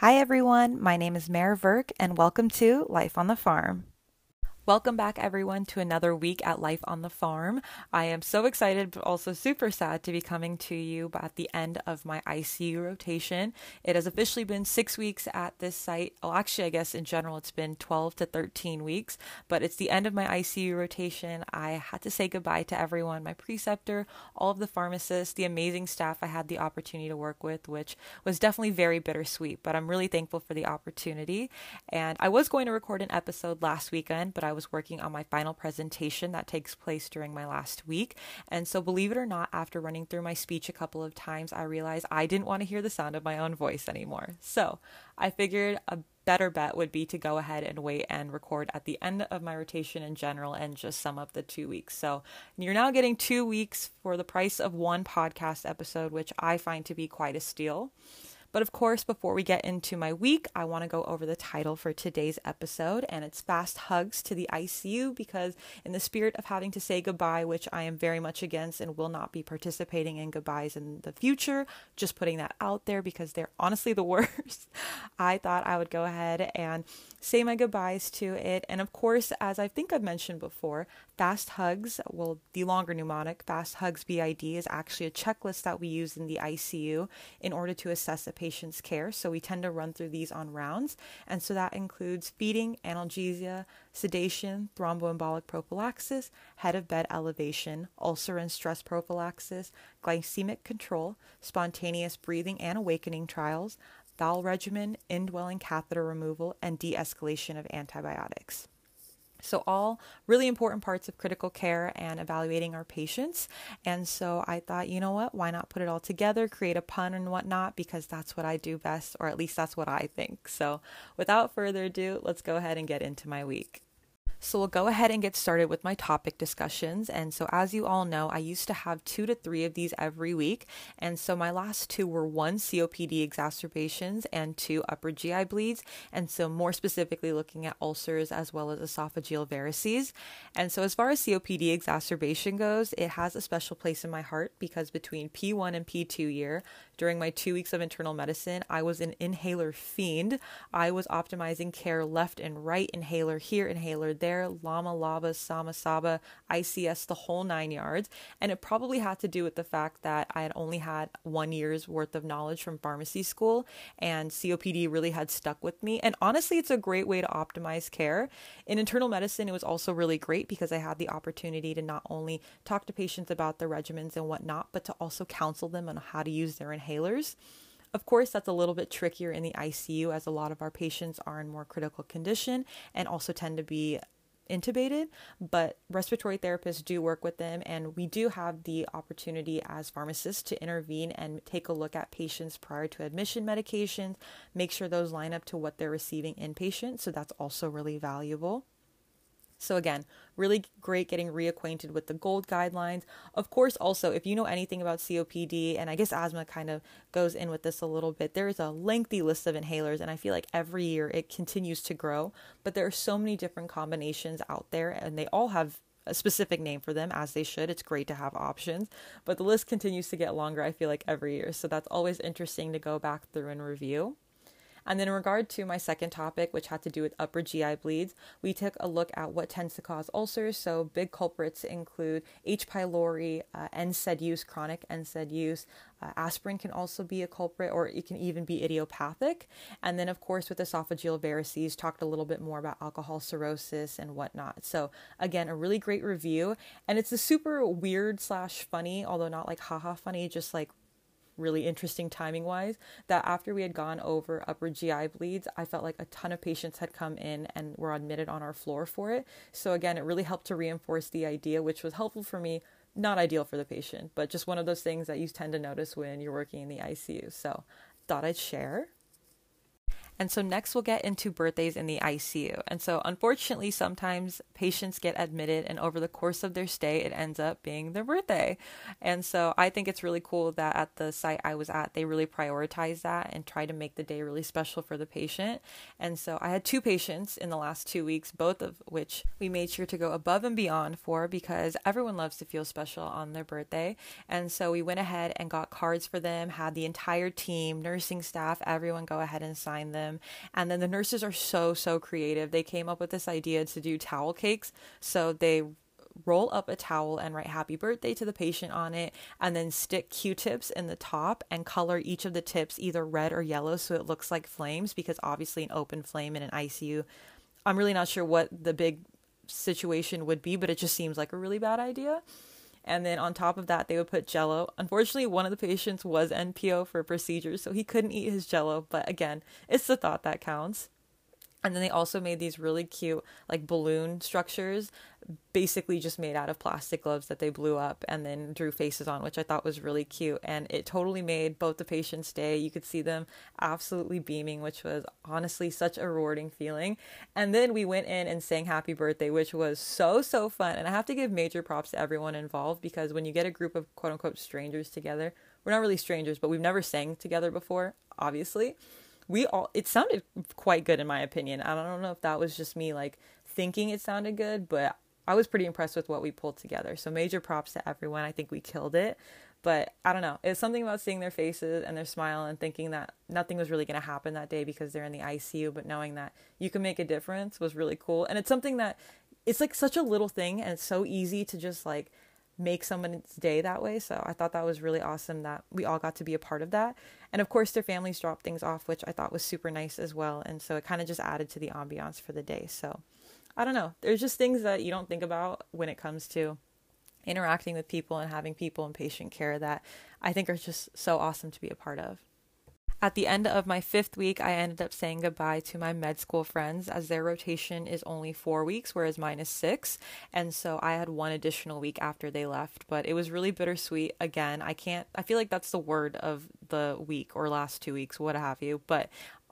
Hi, everyone. My name is Mare Verk, and welcome to Life on the Farm. Welcome back, everyone, to another week at Life on the Farm. I am so excited, but also super sad to be coming to you at the end of my ICU rotation. It has officially been six weeks at this site. Well, actually, I guess in general, it's been 12 to 13 weeks, but it's the end of my ICU rotation. I had to say goodbye to everyone my preceptor, all of the pharmacists, the amazing staff I had the opportunity to work with, which was definitely very bittersweet, but I'm really thankful for the opportunity. And I was going to record an episode last weekend, but I was was working on my final presentation that takes place during my last week. And so, believe it or not, after running through my speech a couple of times, I realized I didn't want to hear the sound of my own voice anymore. So, I figured a better bet would be to go ahead and wait and record at the end of my rotation in general and just sum up the two weeks. So you're now getting two weeks for the price of one podcast episode, which I find to be quite a steal. But of course, before we get into my week, I want to go over the title for today's episode, and it's Fast Hugs to the ICU because, in the spirit of having to say goodbye, which I am very much against and will not be participating in goodbyes in the future, just putting that out there because they're honestly the worst, I thought I would go ahead and say my goodbyes to it. And of course, as I think I've mentioned before, Fast Hugs, well, the longer mnemonic, Fast Hugs BID, is actually a checklist that we use in the ICU in order to assess a patient's care. So we tend to run through these on rounds. And so that includes feeding, analgesia, sedation, thromboembolic prophylaxis, head of bed elevation, ulcer and stress prophylaxis, glycemic control, spontaneous breathing and awakening trials, bowel regimen, indwelling catheter removal, and de escalation of antibiotics. So, all really important parts of critical care and evaluating our patients. And so I thought, you know what, why not put it all together, create a pun and whatnot, because that's what I do best, or at least that's what I think. So, without further ado, let's go ahead and get into my week. So we'll go ahead and get started with my topic discussions. And so, as you all know, I used to have two to three of these every week. And so, my last two were one COPD exacerbations and two upper GI bleeds. And so, more specifically, looking at ulcers as well as esophageal varices. And so, as far as COPD exacerbation goes, it has a special place in my heart because between P1 and P2 year, during my two weeks of internal medicine, I was an inhaler fiend. I was optimizing care left and right, inhaler here, inhaler there, LAMA LABA, SAMA SABA, ICS, the whole nine yards. And it probably had to do with the fact that I had only had one year's worth of knowledge from pharmacy school, and COPD really had stuck with me. And honestly, it's a great way to optimize care. In internal medicine, it was also really great because I had the opportunity to not only talk to patients about their regimens and whatnot, but to also counsel them on how to use their inhalers. Of course, that's a little bit trickier in the ICU as a lot of our patients are in more critical condition and also tend to be intubated, but respiratory therapists do work with them, and we do have the opportunity as pharmacists to intervene and take a look at patients prior to admission medications, make sure those line up to what they're receiving inpatient. So that's also really valuable. So, again, really great getting reacquainted with the GOLD guidelines. Of course, also, if you know anything about COPD, and I guess asthma kind of goes in with this a little bit, there is a lengthy list of inhalers, and I feel like every year it continues to grow. But there are so many different combinations out there, and they all have a specific name for them as they should. It's great to have options, but the list continues to get longer, I feel like, every year. So that's always interesting to go back through and review. And then, in regard to my second topic, which had to do with upper GI bleeds, we took a look at what tends to cause ulcers. So, big culprits include H. pylori, uh, NSAID use, chronic NSAID use. Uh, aspirin can also be a culprit, or it can even be idiopathic. And then, of course, with esophageal varices, talked a little bit more about alcohol cirrhosis and whatnot. So, again, a really great review. And it's a super weird slash funny, although not like haha funny, just like really interesting timing wise that after we had gone over upper GI bleeds, I felt like a ton of patients had come in and were admitted on our floor for it. So again, it really helped to reinforce the idea, which was helpful for me. Not ideal for the patient, but just one of those things that you tend to notice when you're working in the ICU. So, thought I'd share. And so next we'll get into birthdays in the ICU. And so unfortunately, sometimes patients get admitted and over the course of their stay, it ends up being their birthday. And so I think it's really cool that at the site I was at, they really prioritize that and try to make the day really special for the patient. And so I had two patients in the last two weeks, both of which we made sure to go above and beyond for because everyone loves to feel special on their birthday. And so we went ahead and got cards for them, had the entire team, nursing staff, everyone go ahead and sign them. And then the nurses are so, so creative. They came up with this idea to do towel cakes. So they roll up a towel and write happy birthday to the patient on it, and then stick q tips in the top and color each of the tips either red or yellow so it looks like flames because obviously an open flame in an ICU. I'm really not sure what the big situation would be, but it just seems like a really bad idea. And then on top of that, they would put jello. Unfortunately, one of the patients was NPO for procedures, so he couldn't eat his jello. But again, it's the thought that counts. And then they also made these really cute, like balloon structures, basically just made out of plastic gloves that they blew up and then drew faces on, which I thought was really cute. And it totally made both the patients' day. You could see them absolutely beaming, which was honestly such a rewarding feeling. And then we went in and sang happy birthday, which was so, so fun. And I have to give major props to everyone involved because when you get a group of quote unquote strangers together, we're not really strangers, but we've never sang together before, obviously we all it sounded quite good in my opinion. I don't know if that was just me like thinking it sounded good, but I was pretty impressed with what we pulled together. So major props to everyone. I think we killed it. But I don't know. It's something about seeing their faces and their smile and thinking that nothing was really going to happen that day because they're in the ICU, but knowing that you can make a difference was really cool. And it's something that it's like such a little thing and it's so easy to just like make someone's day that way. So I thought that was really awesome that we all got to be a part of that. And of course, their families dropped things off, which I thought was super nice as well. And so it kind of just added to the ambiance for the day. So I don't know. There's just things that you don't think about when it comes to interacting with people and having people in patient care that I think are just so awesome to be a part of. At the end of my fifth week, I ended up saying goodbye to my med school friends as their rotation is only four weeks, whereas mine is six. And so I had one additional week after they left, but it was really bittersweet. Again, I can't, I feel like that's the word of the week or last two weeks, what have you. But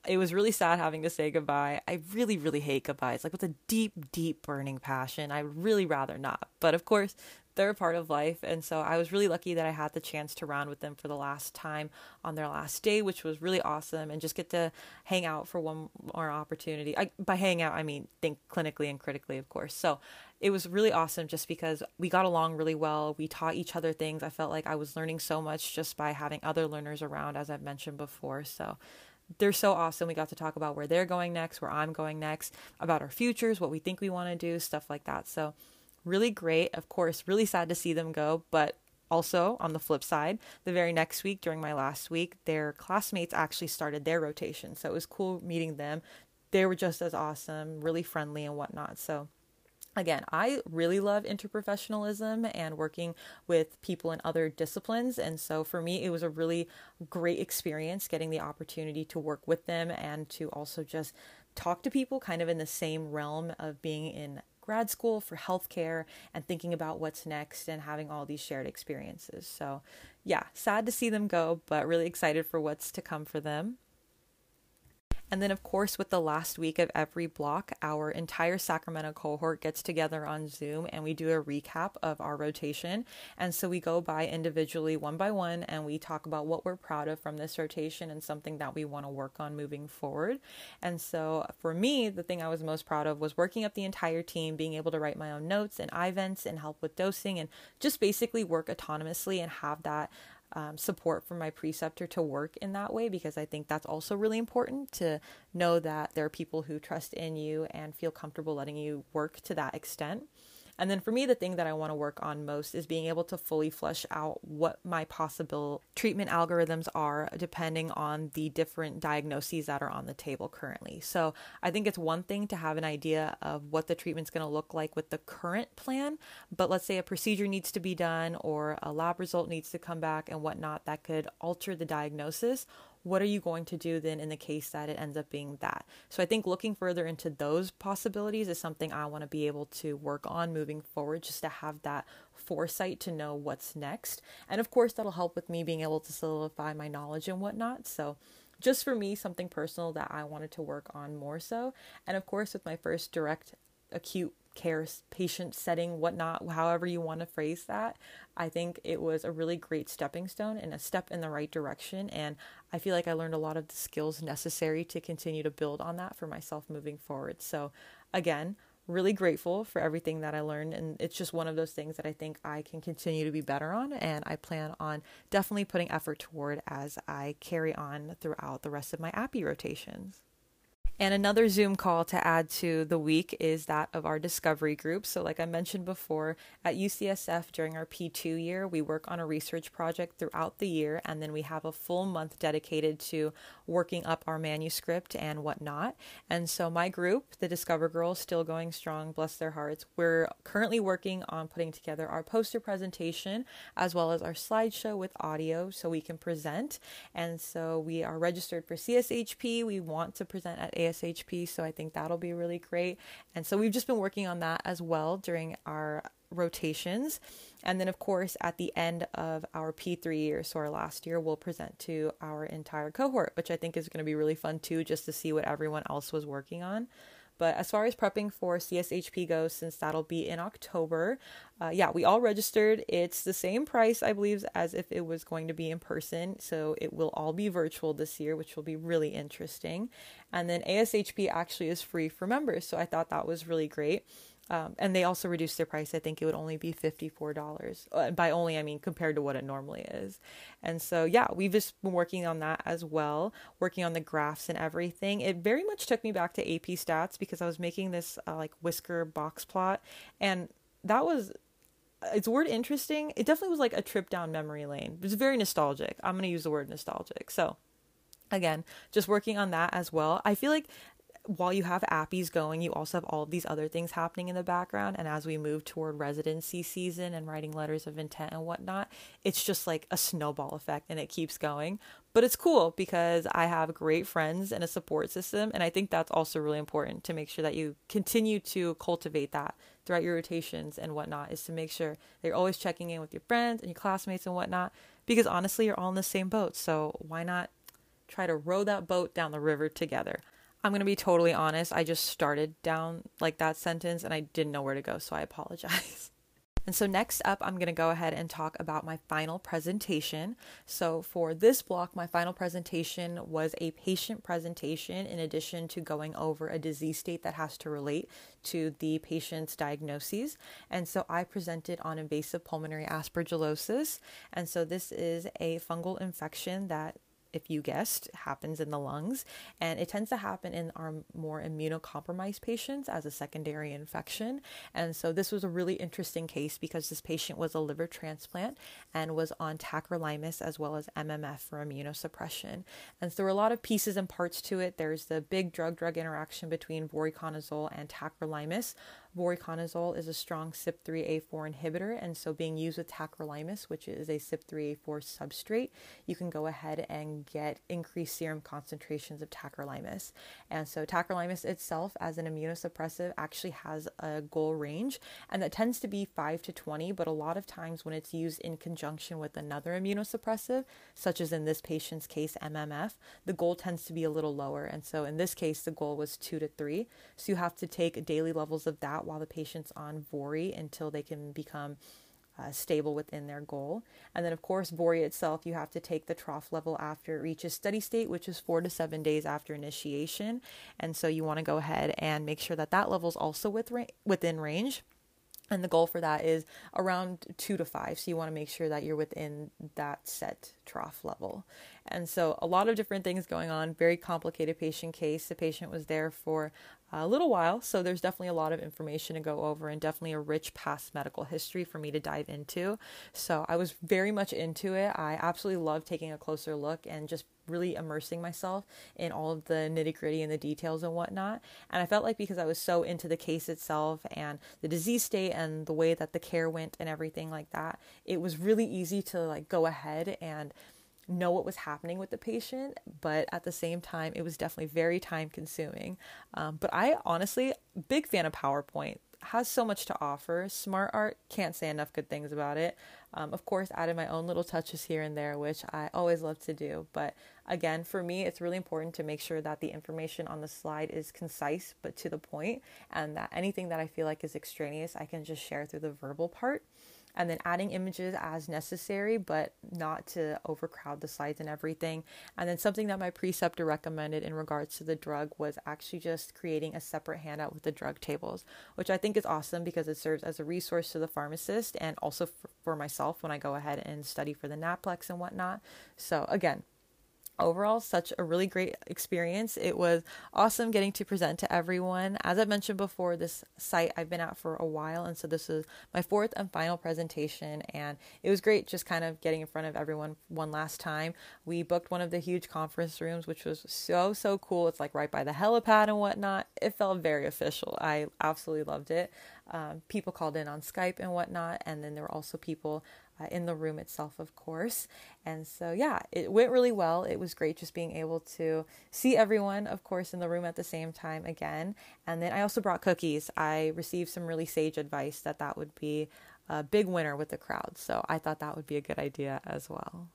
it was really sad having to say goodbye. I really, really hate goodbyes, like with a deep, deep burning passion. I would really rather not. But of course, they're a part of life. And so I was really lucky that I had the chance to round with them for the last time on their last day, which was really awesome, and just get to hang out for one more opportunity. I, by hang out, I mean think clinically and critically, of course. So it was really awesome just because we got along really well. We taught each other things. I felt like I was learning so much just by having other learners around, as I've mentioned before. So they're so awesome. We got to talk about where they're going next, where I'm going next, about our futures, what we think we want to do, stuff like that. So really great. Of course, really sad to see them go, but also, on the flip side, the very next week during my last week, their classmates actually started their rotation. So it was cool meeting them. They were just as awesome, really friendly and whatnot. So, again, I really love interprofessionalism and working with people in other disciplines. And so for me, it was a really great experience getting the opportunity to work with them and to also just talk to people kind of in the same realm of being in grad school for healthcare and thinking about what's next and having all these shared experiences. So, yeah, sad to see them go, but really excited for what's to come for them. And then, of course, with the last week of every block, our entire Sacramento cohort gets together on Zoom and we do a recap of our rotation. And so we go by individually, one by one, and we talk about what we're proud of from this rotation and something that we want to work on moving forward. And so for me, the thing I was most proud of was working up the entire team, being able to write my own notes and IVents and help with dosing and just basically work autonomously and have that um, support from my preceptor to work in that way because I think that's also really important to know that there are people who trust in you and feel comfortable letting you work to that extent. And then for me, the thing that I want to work on most is being able to fully flesh out what my possible treatment algorithms are depending on the different diagnoses that are on the table currently. So I think it's one thing to have an idea of what the treatment's going to look like with the current plan, but let's say a procedure needs to be done or a lab result needs to come back and whatnot that could alter the diagnosis what are you going to do then in the case that it ends up being that? So I think looking further into those possibilities is something I want to be able to work on moving forward, just to have that foresight to know what's next. And of course, that'll help with me being able to solidify my knowledge and whatnot. So just for me, something personal that I wanted to work on more so. And of course, with my first direct acute care patient setting, whatnot, however you want to phrase that, I think it was a really great stepping stone and a step in the right direction. And I feel like I learned a lot of the skills necessary to continue to build on that for myself moving forward. So, again, really grateful for everything that I learned. And it's just one of those things that I think I can continue to be better on. And I plan on definitely putting effort toward as I carry on throughout the rest of my APPE rotations. And another Zoom call to add to the week is that of our discovery group. So, like I mentioned before, at UCSF during our P2 year, we work on a research project throughout the year, and then we have a full month dedicated to working up our manuscript and whatnot. And so, my group, the Discover Girls, still going strong, bless their hearts. We're currently working on putting together our poster presentation as well as our slideshow with audio so we can present. And so, we are registered for CSHP. We want to present at ASHP, so I think that'll be really great. And so we've just been working on that as well during our rotations. And then, of course, at the end of our P3 year, so our last year, we'll present to our entire cohort, which I think is going to be really fun too, just to see what everyone else was working on. But as far as prepping for CSHP goes, since that'll be in October, uh, yeah, we all registered. It's the same price, I believe, as if it was going to be in person. So it will all be virtual this year, which will be really interesting. And then ASHP actually is free for members. So I thought that was really great. Um, and they also reduced their price. I think it would only be $54. Uh, by only, I mean compared to what it normally is. And so, yeah, we've just been working on that as well, working on the graphs and everything. It very much took me back to AP stats because I was making this uh, like whisker box plot. And that was it's word interesting. It definitely was like a trip down memory lane. It was very nostalgic. I'm going to use the word nostalgic. So, again, just working on that as well. I feel like while you have APPEs going, you also have all of these other things happening in the background. And as we move toward residency season and writing letters of intent and whatnot, it's just like a snowball effect and it keeps going. But it's cool because I have great friends and a support system. And I think that's also really important to make sure that you continue to cultivate that throughout your rotations and whatnot, is to make sure that you're always checking in with your friends and your classmates and whatnot. Because honestly, you're all in the same boat. So why not try to row that boat down the river together? I'm going to be totally honest. I just started down like that sentence and I didn't know where to go, so I apologize. And so, next up, I'm going to go ahead and talk about my final presentation. So, for this block, my final presentation was a patient presentation in addition to going over a disease state that has to relate to the patient's diagnoses. And so, I presented on invasive pulmonary aspergillosis. And so, this is a fungal infection that if you guessed, happens in the lungs. And it tends to happen in our more immunocompromised patients as a secondary infection. And so this was a really interesting case because this patient was a liver transplant and was on tacrolimus as well as MMF for immunosuppression. And so there were a lot of pieces and parts to it. There's the big drug drug interaction between voriconazole and tacrolimus. Voriconazole is a strong CYP3A4 inhibitor, and so being used with tacrolimus, which is a CYP3A4 substrate, you can go ahead and get increased serum concentrations of tacrolimus. And so tacrolimus itself, as an immunosuppressive, actually has a goal range, and that tends to be 5 to 20, but a lot of times when it's used in conjunction with another immunosuppressive, such as in this patient's case, MMF, the goal tends to be a little lower. And so in this case, the goal was 2 to 3. So you have to take daily levels of that while the patient's on Vori until they can become uh, stable within their goal. And then, of course, Vori itself, you have to take the trough level after it reaches steady state, which is four to seven days after initiation. And so you want to go ahead and make sure that that level is also with ra- within range. And the goal for that is around two to five. So you want to make sure that you're within that set trough level. And so a lot of different things going on, very complicated patient case. The patient was there for a little while, so there's definitely a lot of information to go over and definitely a rich past medical history for me to dive into. So I was very much into it. I absolutely love taking a closer look and just really immersing myself in all of the nitty gritty and the details and whatnot. And I felt like because I was so into the case itself and the disease state and the way that the care went and everything like that, it was really easy to like go ahead and know what was happening with the patient, but at the same time, it was definitely very time consuming. Um, but I honestly, big fan of PowerPoint. has so much to offer. Smart Art can't say enough good things about it. Um, of course, added my own little touches here and there, which I always love to do. But again, for me, it's really important to make sure that the information on the slide is concise but to the point, and that anything that I feel like is extraneous, I can just share through the verbal part and then adding images as necessary, but not to overcrowd the slides and everything. And then something that my preceptor recommended in regards to the drug was actually just creating a separate handout with the drug tables, which I think is awesome because it serves as a resource to the pharmacist and also for, for myself when I go ahead and study for the NAPLEX and whatnot. So, again, overall such a really great experience. It was awesome getting to present to everyone. As i mentioned before this site i've been at for a while and so this is my fourth and final presentation and it was great just kind of getting in front of everyone one last time. We booked one of the huge conference rooms which was so so cool. It's like right by the helipad and whatnot. It felt very official. I absolutely loved it. Um, people called in on skype and whatnot and then there were also people uh, in the room itself, of course. And so, yeah, it went really well. It was great just being able to see everyone, of course, in the room at the same time again. And then I also brought cookies. I received some really sage advice that that would be a big winner with the crowd. So I thought that would be a good idea as well.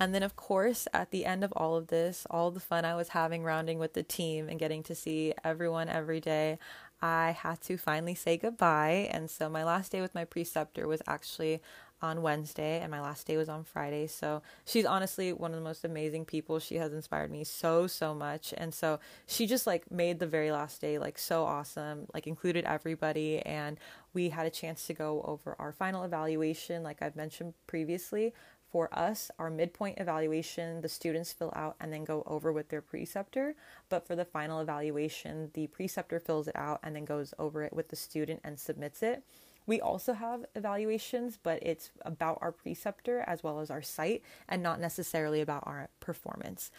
And then, of course, at the end of all of this, all the fun I was having rounding with the team and getting to see everyone every day, I had to finally say goodbye. And so, my last day with my preceptor was actually on Wednesday and my last day was on Friday. So she's honestly one of the most amazing people. She has inspired me so so much and so she just like made the very last day like so awesome, like included everybody and we had a chance to go over our final evaluation like I've mentioned previously. For us, our midpoint evaluation, the students fill out and then go over with their preceptor. But for the final evaluation, the preceptor fills it out and then goes over it with the student and submits it. We also have evaluations, but it's about our preceptor as well as our site and not necessarily about our performance.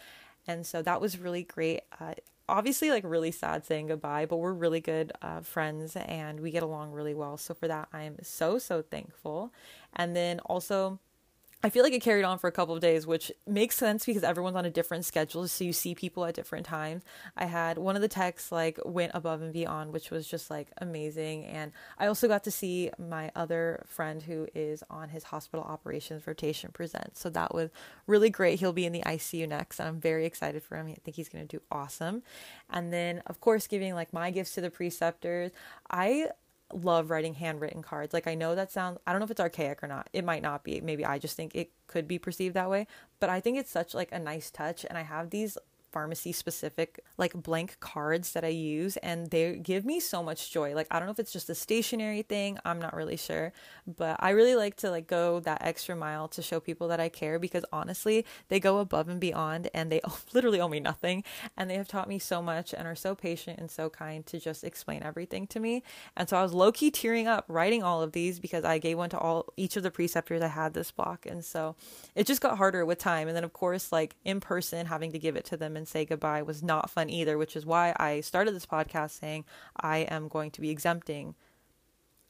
And so that was really great. Uh, obviously, like really sad saying goodbye, but we're really good uh, friends and we get along really well. So for that, I'm so, so thankful. And then also, I feel like it carried on for a couple of days, which makes sense because everyone's on a different schedule, so you see people at different times. I had one of the techs like went above and beyond, which was just like amazing, and I also got to see my other friend who is on his hospital operations rotation present, so that was really great. He'll be in the ICU next, and I'm very excited for him. I think he's going to do awesome. And then, of course, giving like my gifts to the preceptors. I love writing handwritten cards. Like I know that sounds I don't know if it's archaic or not. It might not be. Maybe I just think it could be perceived that way, but I think it's such like a nice touch and I have these pharmacy specific like blank cards that I use and they give me so much joy. Like I don't know if it's just a stationary thing, I'm not really sure, but I really like to like go that extra mile to show people that I care because honestly, they go above and beyond and they literally owe me nothing and they have taught me so much and are so patient and so kind to just explain everything to me. And so I was low key tearing up writing all of these because I gave one to all each of the preceptors I had this block and so it just got harder with time and then of course like in person having to give it to them and say goodbye was not fun either, which is why I started this podcast saying I am going to be exempting,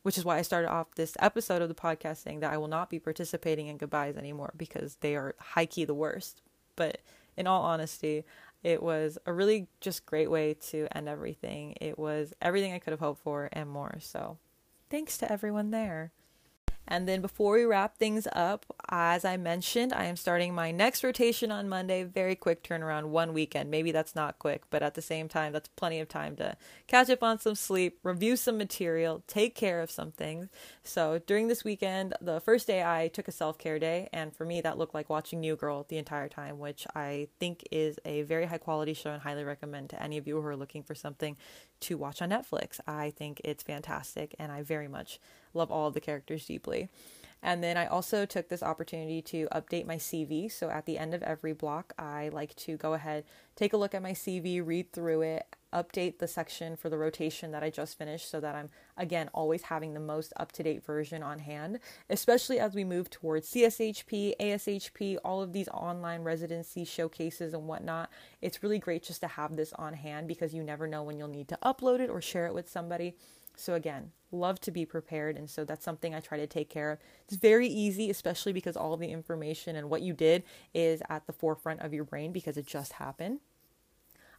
which is why I started off this episode of the podcast saying that I will not be participating in goodbyes anymore because they are high key the worst. But in all honesty, it was a really just great way to end everything. It was everything I could have hoped for and more. So thanks to everyone there. And then before we wrap things up, as I mentioned, I am starting my next rotation on Monday. Very quick turnaround, one weekend. Maybe that's not quick, but at the same time, that's plenty of time to catch up on some sleep, review some material, take care of some things. So during this weekend, the first day I took a self care day, and for me, that looked like watching New Girl the entire time, which I think is a very high quality show and highly recommend to any of you who are looking for something to watch on Netflix. I think it's fantastic, and I very much love all the characters deeply. And then I also took this opportunity to update my CV. So at the end of every block, I like to go ahead, take a look at my CV, read through it, update the section for the rotation that I just finished so that I'm, again, always having the most up to date version on hand, especially as we move towards CSHP, ASHP, all of these online residency showcases and whatnot. It's really great just to have this on hand because you never know when you'll need to upload it or share it with somebody. So, again, love to be prepared. And so that's something I try to take care of. It's very easy, especially because all the information and what you did is at the forefront of your brain because it just happened.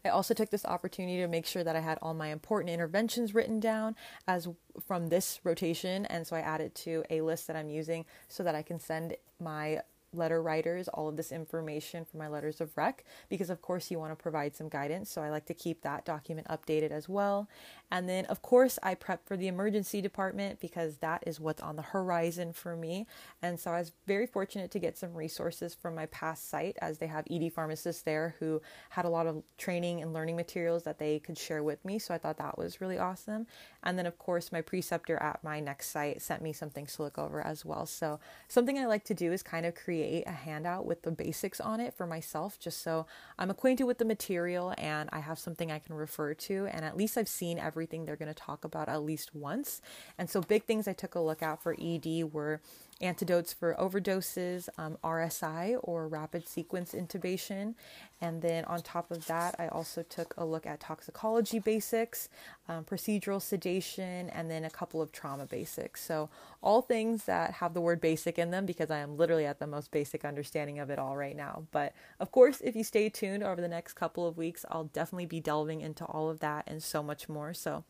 I also took this opportunity to make sure that I had all my important interventions written down as from this rotation and so I added to a list that I'm using so that I can send my letter writers all of this information for my letters of rec because of course you want to provide some guidance so i like to keep that document updated as well. And then of course i prep for the emergency department because that is what's on the horizon for me. And so i was very fortunate to get some resources from my past site as they have ed pharmacists there who had a lot of training and learning materials that they could share with me so i thought that was really awesome. And then of course my preceptor at my next site sent me some things to look over as well. So something i like to do is kind of create create a handout with the basics on it for myself just so I'm acquainted with the material and I have something I can refer to. And at least I've seen everything they're going to talk about at least once. And so, big things I took a look at for ED were antidotes for overdoses, um, RSI or rapid sequence intubation. And then on top of that, I also took a look at toxicology basics, um, procedural sedation, and then a couple of trauma basics. So, all things that have the word basic in them because I am literally at the most basic understanding of it all right now. But of course, if you stay tuned over the next couple of weeks, I'll definitely be delving into all of that and so much more. So,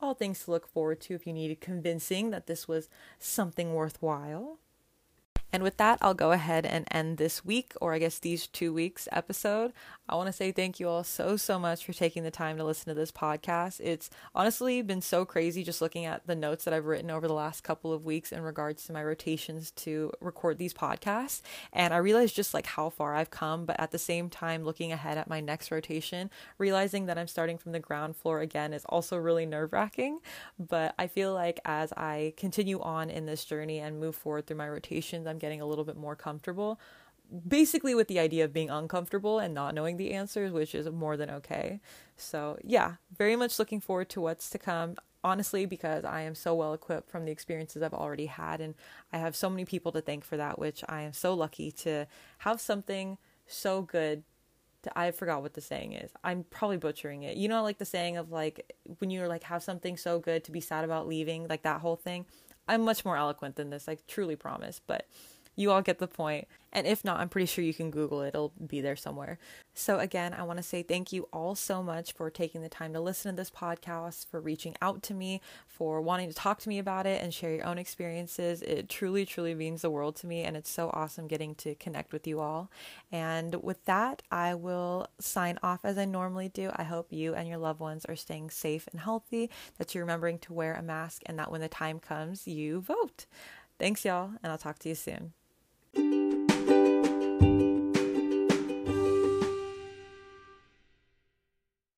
all things to look forward to if you needed convincing that this was something worthwhile. And with that, I'll go ahead and end this week, or I guess these two weeks episode. I want to say thank you all so, so much for taking the time to listen to this podcast. It's honestly been so crazy just looking at the notes that I've written over the last couple of weeks in regards to my rotations to record these podcasts. And I realized just like how far I've come, but at the same time, looking ahead at my next rotation, realizing that I'm starting from the ground floor again is also really nerve wracking. But I feel like as I continue on in this journey and move forward through my rotations, I'm getting a little bit more comfortable basically with the idea of being uncomfortable and not knowing the answers, which is more than okay. So, yeah, very much looking forward to what's to come. Honestly, because I am so well equipped from the experiences I've already had, and I have so many people to thank for that, which I am so lucky to have something so good. To, I forgot what the saying is. I'm probably butchering it. You know, like the saying of like when you're like have something so good to be sad about leaving, like that whole thing. I'm much more eloquent than this. I truly promise. But you all get the point. And if not, I'm pretty sure you can Google it, it'll be there somewhere. So, again, I want to say thank you all so much for taking the time to listen to this podcast, for reaching out to me, for wanting to talk to me about it and share your own experiences. It truly, truly means the world to me, and it's so awesome getting to connect with you all. And with that, I will sign off as I normally do. I hope you and your loved ones are staying safe and healthy, that you're remembering to wear a mask, and that when the time comes, you vote. Thanks, y'all, and I'll talk to you soon thank you